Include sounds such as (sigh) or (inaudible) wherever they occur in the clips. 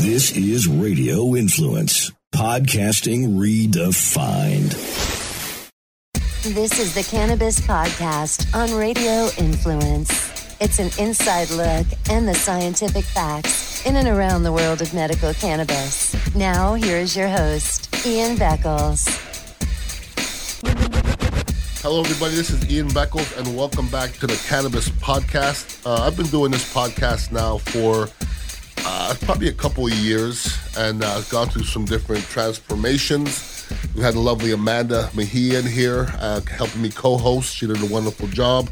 This is Radio Influence, podcasting redefined. This is the Cannabis Podcast on Radio Influence. It's an inside look and the scientific facts in and around the world of medical cannabis. Now, here is your host, Ian Beckles. Hello, everybody. This is Ian Beckles, and welcome back to the Cannabis Podcast. Uh, I've been doing this podcast now for uh, probably a couple of years, and uh, gone through some different transformations. We had the lovely Amanda Mejia in here uh, helping me co-host. She did a wonderful job.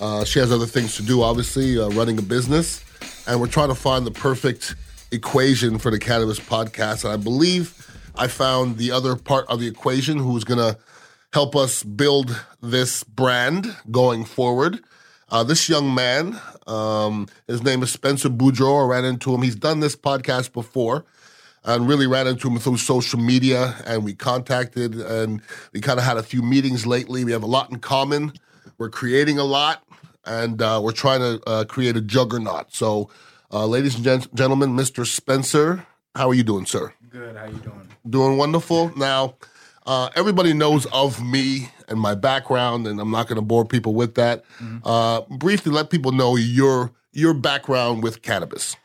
Uh, she has other things to do, obviously, uh, running a business, and we're trying to find the perfect equation for the Cannabis Podcast. And I believe I found the other part of the equation who's going to help us build this brand going forward. Uh, this young man, um, his name is Spencer Beaudreault. I ran into him. He's done this podcast before and really ran into him through social media. And we contacted and we kind of had a few meetings lately. We have a lot in common. We're creating a lot and uh, we're trying to uh, create a juggernaut. So, uh, ladies and gent- gentlemen, Mr. Spencer, how are you doing, sir? Good. How are you doing? Doing wonderful. Now, uh, everybody knows of me and my background, and I'm not going to bore people with that. Uh, briefly, let people know your your background with cannabis.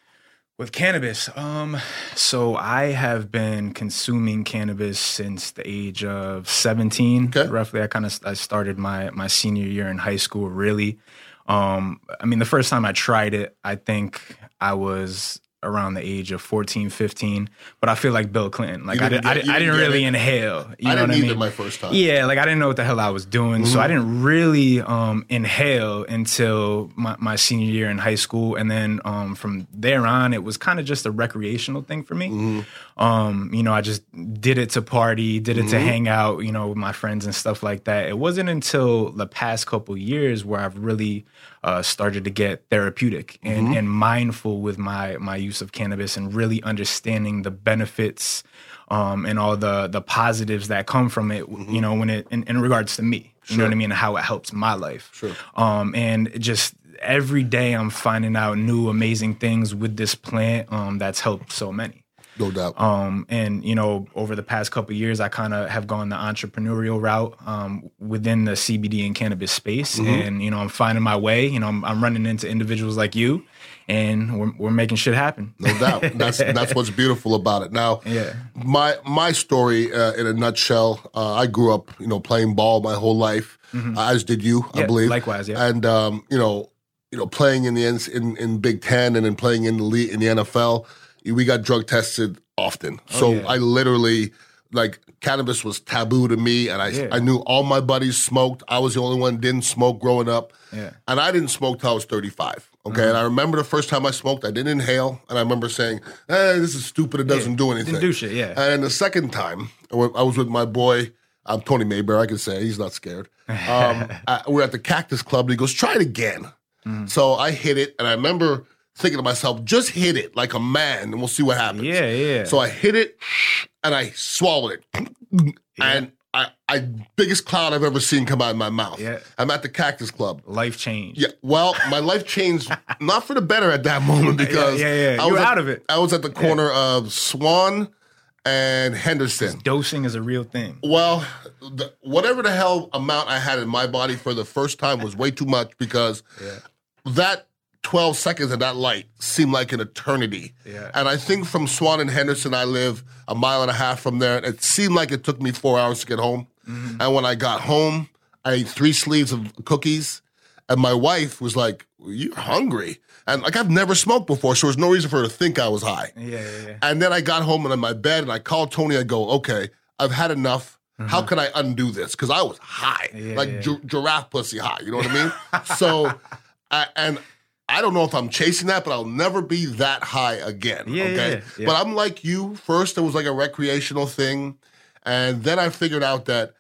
With cannabis, um, so I have been consuming cannabis since the age of 17. Okay. Roughly, I kind of I started my my senior year in high school. Really, um, I mean, the first time I tried it, I think I was around the age of 14, 15. But I feel like Bill Clinton. Like I, didn't I, did, you I didn't didn't really it. inhale. You I know didn't what I either mean? my first time. Yeah, like I didn't know what the hell I was doing. So I Mm-hmm. didn't really um, inhale until my, my senior year in high school. And then um, from there on, it was kind of just a recreational thing for me. Mm-hmm. Um, you know, I just did it to party, did it Mm-hmm. to hang out, you know, with my friends and stuff like that. It wasn't until the past couple years where I've really uh, started to get therapeutic and, Mm-hmm. and mindful with my my use of cannabis and really understanding the benefits um, and all the the positives that come from it. Mm-hmm. You know, when it in, in regards to me, you know what I mean, and how it helps my life. Sure. Um, and just every day, I'm finding out new amazing things with this plant um, that's helped so many. No doubt. Um, and you know, over the past couple of years, I kind of have gone the entrepreneurial route um, within the CBD and cannabis space, and you know, I'm finding my way. You know, I'm, I'm running into individuals like you, and we're, we're making shit happen. no doubt. (laughs) That's that's what's beautiful about it. Now, Yeah. my my story uh, in a nutshell. Uh, I grew up, you know, playing ball my whole life, as did you, I Mm-hmm. Believe. likewise, yeah. And um, you know, you know, playing in the in, in Big Ten and then playing in the league, in the NFL, we got drug tested often. so Oh, yeah. I literally like cannabis was taboo to me, and I Yeah. I knew all my buddies smoked. I was the only one didn't smoke growing up. Yeah. Mm-hmm. And I didn't smoke till I was 35. Okay. And I remember the first time I smoked, I didn't inhale. And I remember saying, eh, this is stupid. It doesn't do anything. Didn't do shit, yeah. And the second time, I was with my boy, I'm Tony Maybear, I can say, he's not scared. (laughs) Um, I, we're at the Cactus Club, and he goes, try it again. Mm-hmm. So I hit it, and I remember thinking to myself, just hit it like a man, and we'll see what happens. Yeah, yeah. So I hit it, and I swallowed it. And I, I, biggest cloud I've ever seen come out of my mouth. Yeah. I'm at the Cactus Club. Life change. Yeah, well, my life changed (laughs) not for the better at that moment because yeah, yeah. I You was at- out of it. I was at the corner of Swan and Henderson. Dosing is a real thing. Well, the, whatever the hell amount I had in my body for the first time was way too much because that 12 seconds of that light seemed like an eternity. Yeah. And I think from Swan and Henderson, I live a mile and a half from there. And it seemed like it took me four hours to get home. Mm-hmm. And when I got home, I ate three sleeves of cookies. And my wife was like, You're hungry. And like, I've never smoked before, so there's no reason for her to think I was high. Yeah, yeah, yeah. And then I got home and in my bed and I called Tony. I go, okay, I've had enough. How can I undo this? Because I was high, Mm-hmm. Yeah, like yeah. gi- giraffe pussy high. You know what I mean? (laughs) so, I, and I don't know if I'm chasing that, but I'll never be that high again. Yeah, okay. yeah, yeah. But I'm like you. First, it was like a recreational thing. And then I figured out that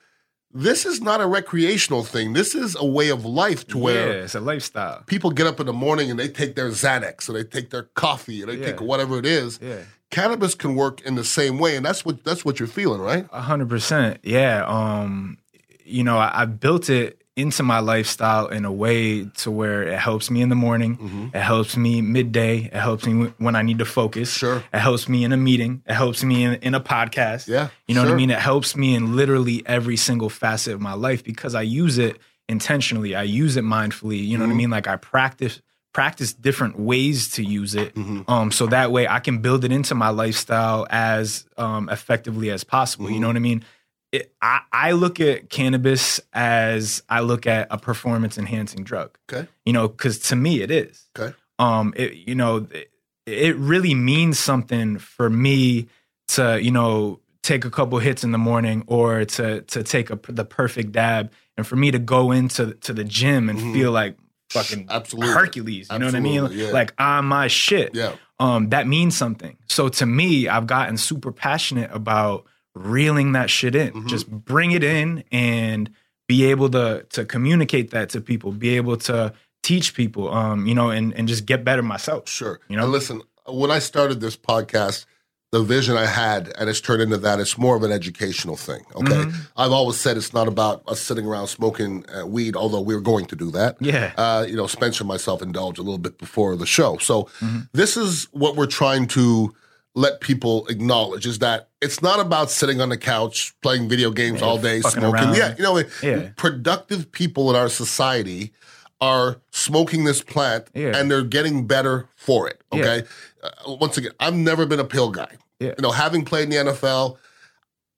this is not a recreational thing. This is a way of life to yeah, where it's a lifestyle. people get up in the morning and they take their Xanax or they take their coffee or they take whatever it is. Yeah. Cannabis can work in the same way, and that's what that's what you're feeling, right? A hundred percent. Yeah. Um, you know, I, I built it into my lifestyle in a way to where it helps me in the morning, Mm-hmm. it helps me midday, it helps me when I need to focus. Sure. It helps me in a meeting, it helps me in, in a podcast. Yeah, You know what. I mean? It helps me in literally every single facet of my life because I use it intentionally. I use it mindfully. You know Mm-hmm. what I mean? Like I practice practice different ways to use it. Mm-hmm. Um, so that way I can build it into my lifestyle as um effectively as possible. Mm-hmm. You know what I mean? It, I, I look at cannabis as I look at a performance enhancing drug. Okay. You know, because to me it is Okay. um it, you know it, it really means something for me to you know take a couple hits in the morning or to to take a, the perfect dab and for me to go into to the gym and feel like fucking Mm-hmm. Absolutely. Hercules you know what I mean yeah. like I'm my shit Yeah. um that means something so to me I've gotten super passionate about reeling that shit in Mm-hmm. just bring it in and be able to to communicate that to people be able to teach people um you know and and just get better myself Sure. You know? And listen, when I started this podcast, the vision I had, and it's turned into that, it's more of an educational thing. Okay. Mm-hmm. I've always said it's not about us sitting around smoking uh, weed, although we're going to do that. Yeah. Uh, you know, Spencer and myself indulged a little bit before the show. So Mm-hmm. this is what we're trying to let people acknowledge is that it's not about sitting on the couch playing video games all day smoking. around. Yeah, you know, Yeah. productive people in our society are smoking this plant Yeah. and they're getting better for it. Yeah. Okay. Uh, once again, I've never been a pill guy. Yeah. You know, having played in the NFL,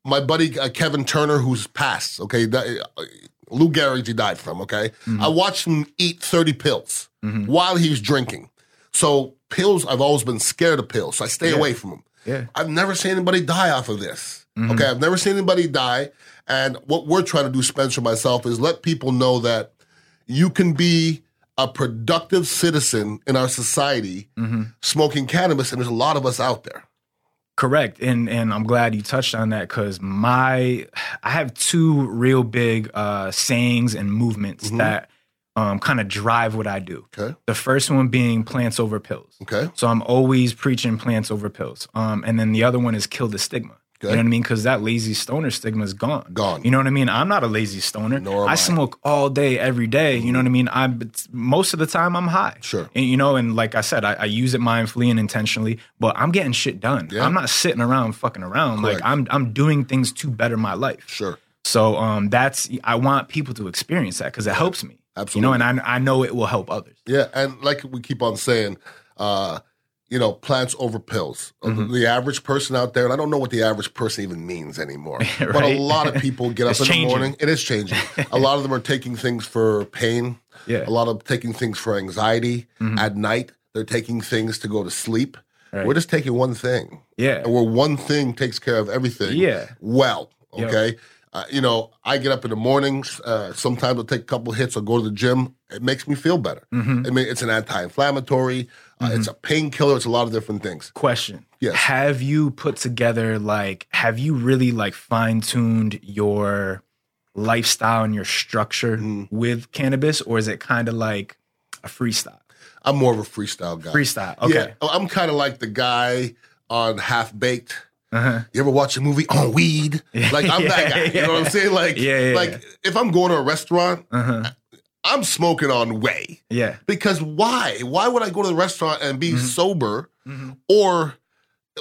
my buddy uh, Kevin Turner, who's passed, okay, that, uh, Lou Gehrig, he died from, okay? Mm-hmm. I watched him eat 30 pills while he was drinking. So, pills, I've always been scared of pills, so I stay Yeah. away from them. Yeah. I've never seen anybody die off of this. Mm-hmm. Okay, I've never seen anybody die. And what we're trying to do, Spencer myself, is let people know that you can be a productive citizen in our society Mm-hmm. smoking cannabis, and there's a lot of us out there. Correct. And and I'm glad you touched on that because my I have two real big uh sayings and movements that um kind of drive what I do. Okay. The first one being plants over pills. Okay. So I'm always preaching plants over pills. Um, and then the other one is kill the stigma. You know what I mean? Because that lazy stoner stigma is gone. Gone. You know what I mean? I'm not a lazy stoner. Nor am I. I smoke all day, every day. You know what I mean? I'm most of the time I'm high. Sure. And you know, and like I said, I, I use it mindfully and intentionally, but I'm getting shit done. Yeah. I'm not sitting around fucking around. Correct. Like I'm I'm doing things to better my life. Sure. So um, that's I want people to experience that because it helps me. Absolutely. You know, and I I know it will help others. Yeah, and like we keep on saying, uh, you know, plants over pills. Uh, Mm-hmm. The average person out there, and I don't know what the average person even means anymore, (laughs) but a lot of people get up in changing. the morning. It is changing. a lot of them are taking things for pain. (laughs) Yeah. A lot of taking things for anxiety. At night, they're taking things to go to sleep. Right. We're just taking one thing. Yeah. And where one thing takes care of everything. Yeah. Well, Yep. Uh, you know, I get up in the mornings. Uh, sometimes I'll take a couple hits. I'll go to the gym. It makes me feel better. Mm-hmm. I mean, it's an anti-inflammatory. Uh, It's a painkiller. It's a lot of different things. Question. Yes. Have you put together like have you really like fine-tuned your lifestyle and your structure Mm-hmm. with cannabis or is it kind of like a freestyle? I'm more of a freestyle guy. Freestyle. Okay. Yeah, I'm kind of like the guy on Half Baked. Uh-huh. You ever watch a movie on weed? (laughs) Like I'm that guy. You know what I'm saying? Like, Yeah, yeah, like yeah. if I'm going to a restaurant, Uh-huh. I'm smoking on way. Yeah. Because why? Why would I go to the restaurant and Mm-hmm. be sober? Or,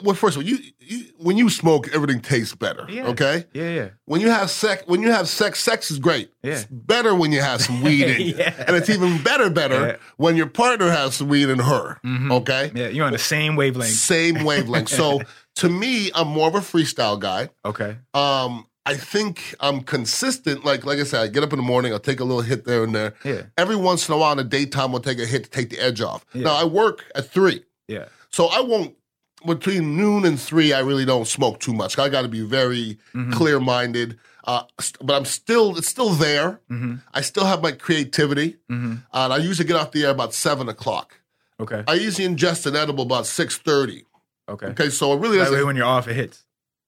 well, first of all, you, you when you smoke, everything tastes better. Yeah. Okay. Yeah, yeah. When you have sex, when you have sex, sex is great. Yeah. It's better when you have some weed in (laughs) you. Yeah. And it's even better, better Yeah. Mm-hmm. when your partner has some weed in her. Okay. Yeah, you're on the same wavelength. Same wavelength. so (laughs) to me, I'm more of a freestyle guy. Okay. Um, I think I'm consistent. Like like I said, I get up in the morning, I'll take a little hit there and there. Yeah. Every once in a while in the daytime, I'll take a hit to take the edge off. Now I work at three. Yeah. So I won't between noon and three. I really don't smoke too much. I got to be very Mm-hmm. clear minded. Uh, but I'm still it's still there. Mm-hmm. I still have my creativity, uh, and I usually get off the air about seven o'clock. Okay. I usually ingest an edible about six thirty. Okay. Okay, so it really That way when you're off it hits.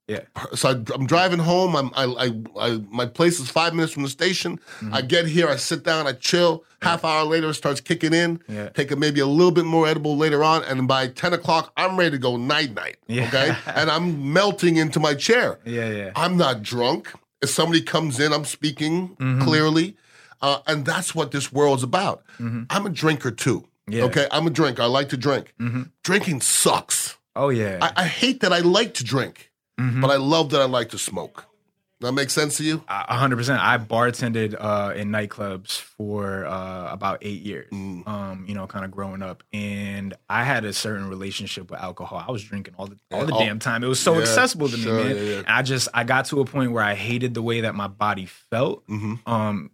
Yeah. so I, I'm driving home. I'm, I, I, I, my place is five minutes from the station. Mm-hmm. I get here, I sit down, I chill. Half hour later, it starts kicking in. Yeah. Take a, maybe a little bit more edible later on, and by ten o'clock, I'm ready to go night night. Yeah. Okay, (laughs) and I'm melting into my chair. Yeah, yeah. I'm not drunk. If somebody comes in, I'm speaking Mm-hmm. clearly. uh, and that's what this world's about. I'm a drinker too. Yeah. Okay, I'm a drinker. I like to drink. Drinking sucks. Oh yeah. I, I hate that I like to drink, but I love that I like to smoke. That makes sense to you? A hundred percent. I bartended uh, in nightclubs for uh, about eight years. Mm. Um, you know, kind of growing up, and I had a certain relationship with alcohol. I was drinking all the all the Oh, damn time. It was so yeah, accessible to sure, me, man. yeah, yeah. I just I got to a point where I hated the way that my body felt. Mm-hmm. Um,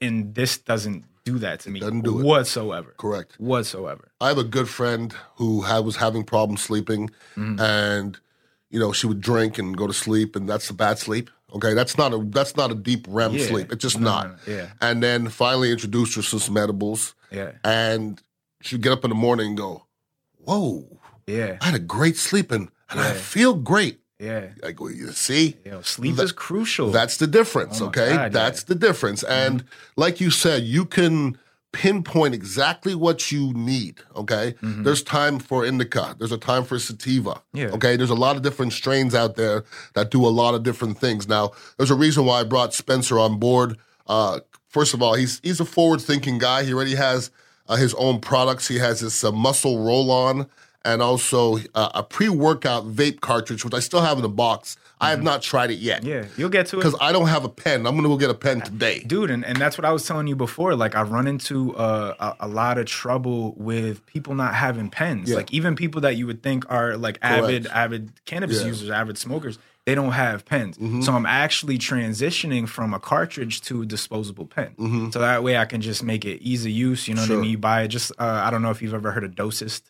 and this doesn't do that to me doesn't do it. whatsoever. Correct. Whatsoever. I have a good friend who had, was having problems sleeping, Mm-hmm. and you know she would drink and go to sleep, and that's a bad sleep. Okay, that's not a that's not a deep REM Yeah. sleep. It's just No, not. no. Yeah. And then finally introduced her to some edibles, Yeah. and she'd get up in the morning and go, "Whoa, Yeah. I had a great sleep and, and I feel great." Yeah. Go, "You see." Yo, sleep That- is crucial. That's the difference, Oh okay? God, yeah. That's the difference. And like you said, you can pinpoint exactly what you need, okay? There's time for indica, there's a time for sativa. Mm-hmm. Yeah. Okay, there's a lot of different strains out there that do a lot of different things. Now, there's a reason why I brought Spencer on board. Uh, first of all, he's he's a forward-thinking guy. He already has uh, his own products. He has this uh, muscle roll-on and also uh, a pre-workout vape cartridge, which I still have in the box. I have not tried it yet Mm-hmm. yeah. You'll get to it. because I don't have a pen. I'm gonna go get a pen today. dude and, and that's what i was telling you before like i run into uh, a, a lot of trouble with people not having pens Yeah. like even people that you would think are like avid Correct. avid cannabis Yeah. Mm-hmm. users avid smokers they don't have pens so i'm actually transitioning from a cartridge to a disposable pen so that way i can just make it easy use you know what Mm-hmm. I mean you buy it just uh, i don't know if you've ever heard of dosist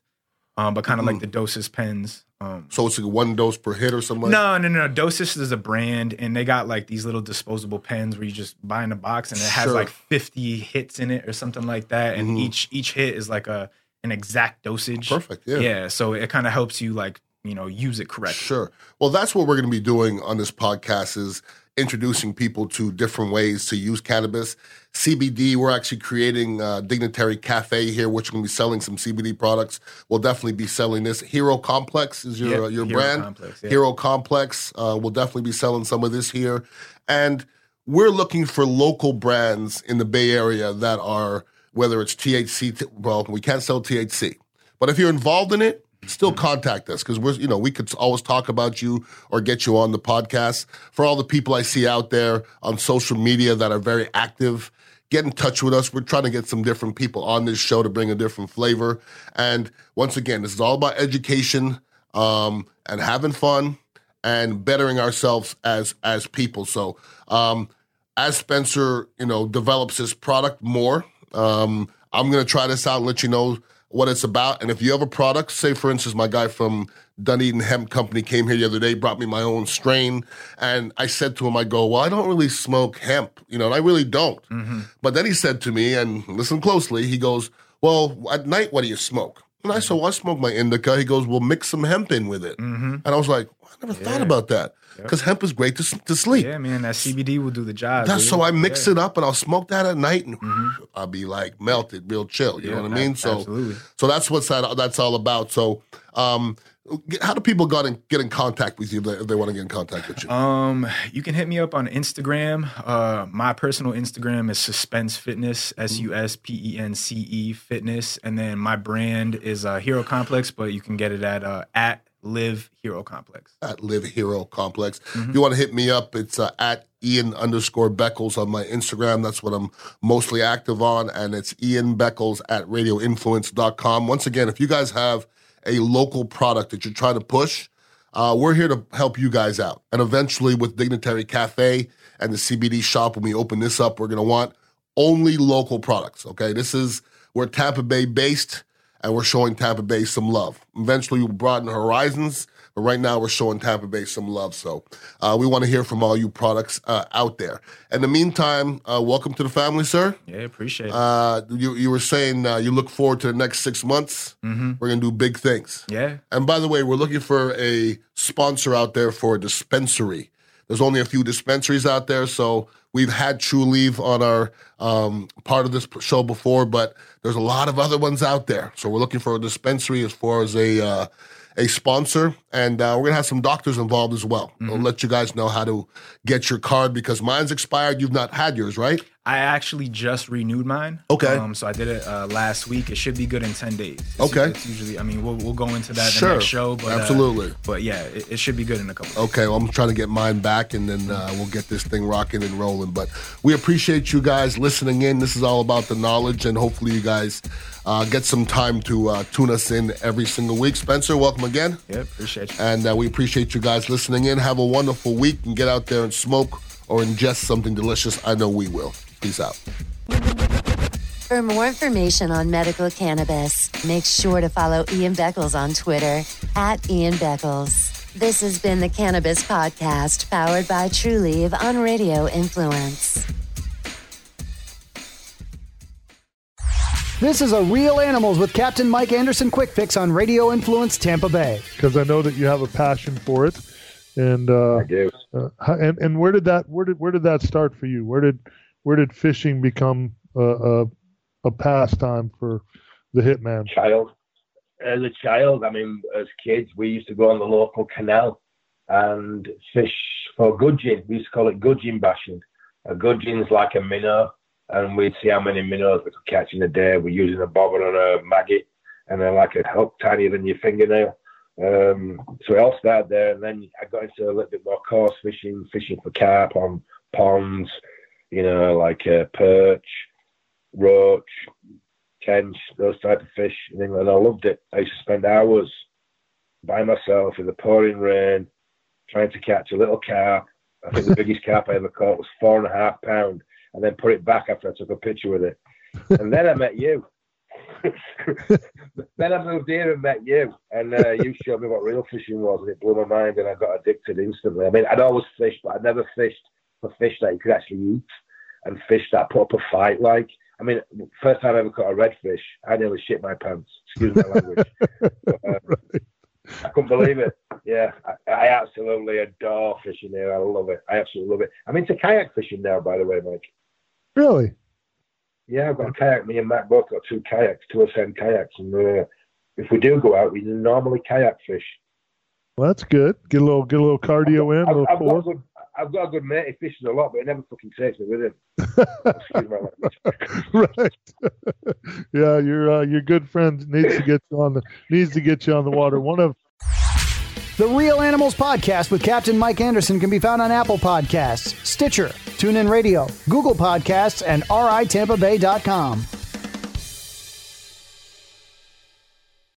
um, but kind of like the dosist pens um, So it's like one dose per hit or something. Like no, no, no. Dosist is a brand, and they got like these little disposable pens where you just buy in a box, and it has Sure. like fifty hits in it or something like that, and each each hit is like a an exact dosage. Perfect, yeah. Yeah. So it kind of helps you like you know use it correctly. Sure. Well, that's what we're going to be doing on this podcast is introducing people to different ways to use cannabis. CBD, we're actually creating a Dignitary Cafe here, which we're going to be selling some CBD products. We'll definitely be selling this. Hero Complex is your, uh, your Hero brand. Complex, yeah. Hero Complex. Uh, we'll definitely be selling some of this here. And we're looking for local brands in the Bay Area that are, whether it's THC, well, we can't sell THC. But if you're involved in it, still contact us because we're, you know, we could always talk about you or get you on the podcast. For all the people I see out there on social media that are very active, get in touch with us. We're trying to get some different people on this show to bring a different flavor. And once again, this is all about education um, and having fun and bettering ourselves as as people. So um, as Spencer, you know, develops his product more, um, I'm gonna try this out and let you know what it's about. And if you have a product, say for instance, my guy from Dunedin Hemp Company came here the other day, brought me my own strain, and I said to him, I go, well, I don't really smoke hemp, you know, and I really don't. Mm-hmm. But then he said to me, and listen closely, he goes, well, at night, what do you smoke? And I said, well, I smoke my indica. He goes, well, mix some hemp in with it. Mm-hmm. And I was like, I never thought about that because hemp is great to, to sleep. Yeah, man. That CBD will do the job. That's dude. so I mix Yeah. it up and I'll smoke that at night and I'll be like melted, real chill. You know what I mean? So, absolutely. so that's what's that. That's all about. So, um, how do people get in, get in contact with you if they, if they want to get in contact with you? Um, you can hit me up on Instagram. Uh, my personal Instagram is Suspense Fitness, S U S P E N C E Fitness, and then my brand is uh, Hero Complex, but you can get it at uh, at Live Hero Complex. at Live Hero Complex. If you want to hit me up, it's uh, at Ian underscore Beckles on my Instagram. That's what I'm mostly active on. And it's Ian Beckles at radioinfluence.com. Once again, if you guys have a local product that you're trying to push, uh, we're here to help you guys out. And eventually, with Dignitary Cafe and the CBD shop, when we open this up, we're going to want only local products. Okay. This is, we're Tampa Bay based and we're showing Tampa Bay some love. Eventually, we'll broaden horizons, but right now we're showing Tampa Bay some love. So uh, we want to hear from all you products uh, out there. In the meantime, uh, welcome to the family, sir. Yeah, appreciate it. Uh, you, you were saying uh, you look forward to the next six months. We're going to do big things. yeah. And by the way, we're looking for a sponsor out there for a dispensary. There's only a few dispensaries out there, so we've had Trulieve on our um, part of this show before, but there's a lot of other ones out there. So we're looking for a dispensary as far as a uh, a sponsor, and uh, we're gonna have some doctors involved as well. We'll let you guys know how to get your card because mine's expired. You've not had yours, right? I actually just renewed mine. Okay. Um, so I did it uh, last week. It should be good in ten days. It's, Okay. It's usually, I mean, we'll, we'll go into that in Sure. the next show. But, uh, Absolutely. but yeah, it, it should be good in a couple. Days. Okay, well, I'm trying to get mine back, and then uh, we'll get this thing rocking and rolling. But we appreciate you guys listening in. This is all about the knowledge, and hopefully, you guys uh, get some time to uh, tune us in every single week. Spencer, welcome again, Yep. Appreciate you. and uh, we appreciate you guys listening in. Have a wonderful week, and get out there and smoke or ingest something delicious. I know we will. Peace out. For more information on medical cannabis, make sure to follow Ian Beckles on Twitter at Ian Beckles. This has been the Cannabis Podcast powered by Trulieve on Radio Influence. This is a Real Animals with Captain Mike Anderson Quick Fix on Radio Influence Tampa Bay. because I know that you have a passion for it. And uh, I do. uh, and and where did that where did where did that start for you? Where did where did fishing become a a, a pastime for the hitman? Child. As a child, I mean, as kids, we used to go on the local canal and fish for gudgeon. We used to call it gudgeon bashing. A gudgeon's like a minnow, and we'd see how many minnows we could catch in a day. We're using a bobber and a maggot, and they're like a hook tinier than your fingernail. Um, so it all started there, and then I got into a little bit more coarse fishing, fishing for carp on ponds, you know, like uh, perch, roach, tench, those type of fish in England. I loved it. I used to spend hours by myself in the pouring rain trying to catch a little carp. I think the biggest carp I ever caught was four and a half pound, and then put it back after I took a picture with it. And then I met you. (laughs) then I moved here and met you, and uh, you showed me what real fishing was, and it blew my mind, and I got addicted instantly. I mean, I'd always fished, but I'd never fished for fish that you could actually eat, and fish that put up a fight. Like, I mean, first time I ever caught a redfish, I nearly shit my pants. Excuse my language. (laughs) But, uh, I couldn't believe it. Yeah, I, I absolutely adore fishing here. I love it. I absolutely love it. I'm into kayak fishing now, by the way, Mike. Really? Yeah, I've got a kayak. Me and Matt both got two kayaks, two SN kayaks, and uh, if we do go out, we normally kayak fish. Well, that's good. Get a little get a little cardio in. A I've, little I've got good, I've got a good mate. He fishes a lot, but he never fucking takes me with him. (laughs) Excuse my language. (laughs) right. (laughs) yeah, your uh, your good friend needs to get you on the needs to get you on the water. One of The Real Animals Podcast with Captain Mike Anderson can be found on Apple Podcasts, Stitcher, TuneIn Radio, Google Podcasts, and RITampaBay.com.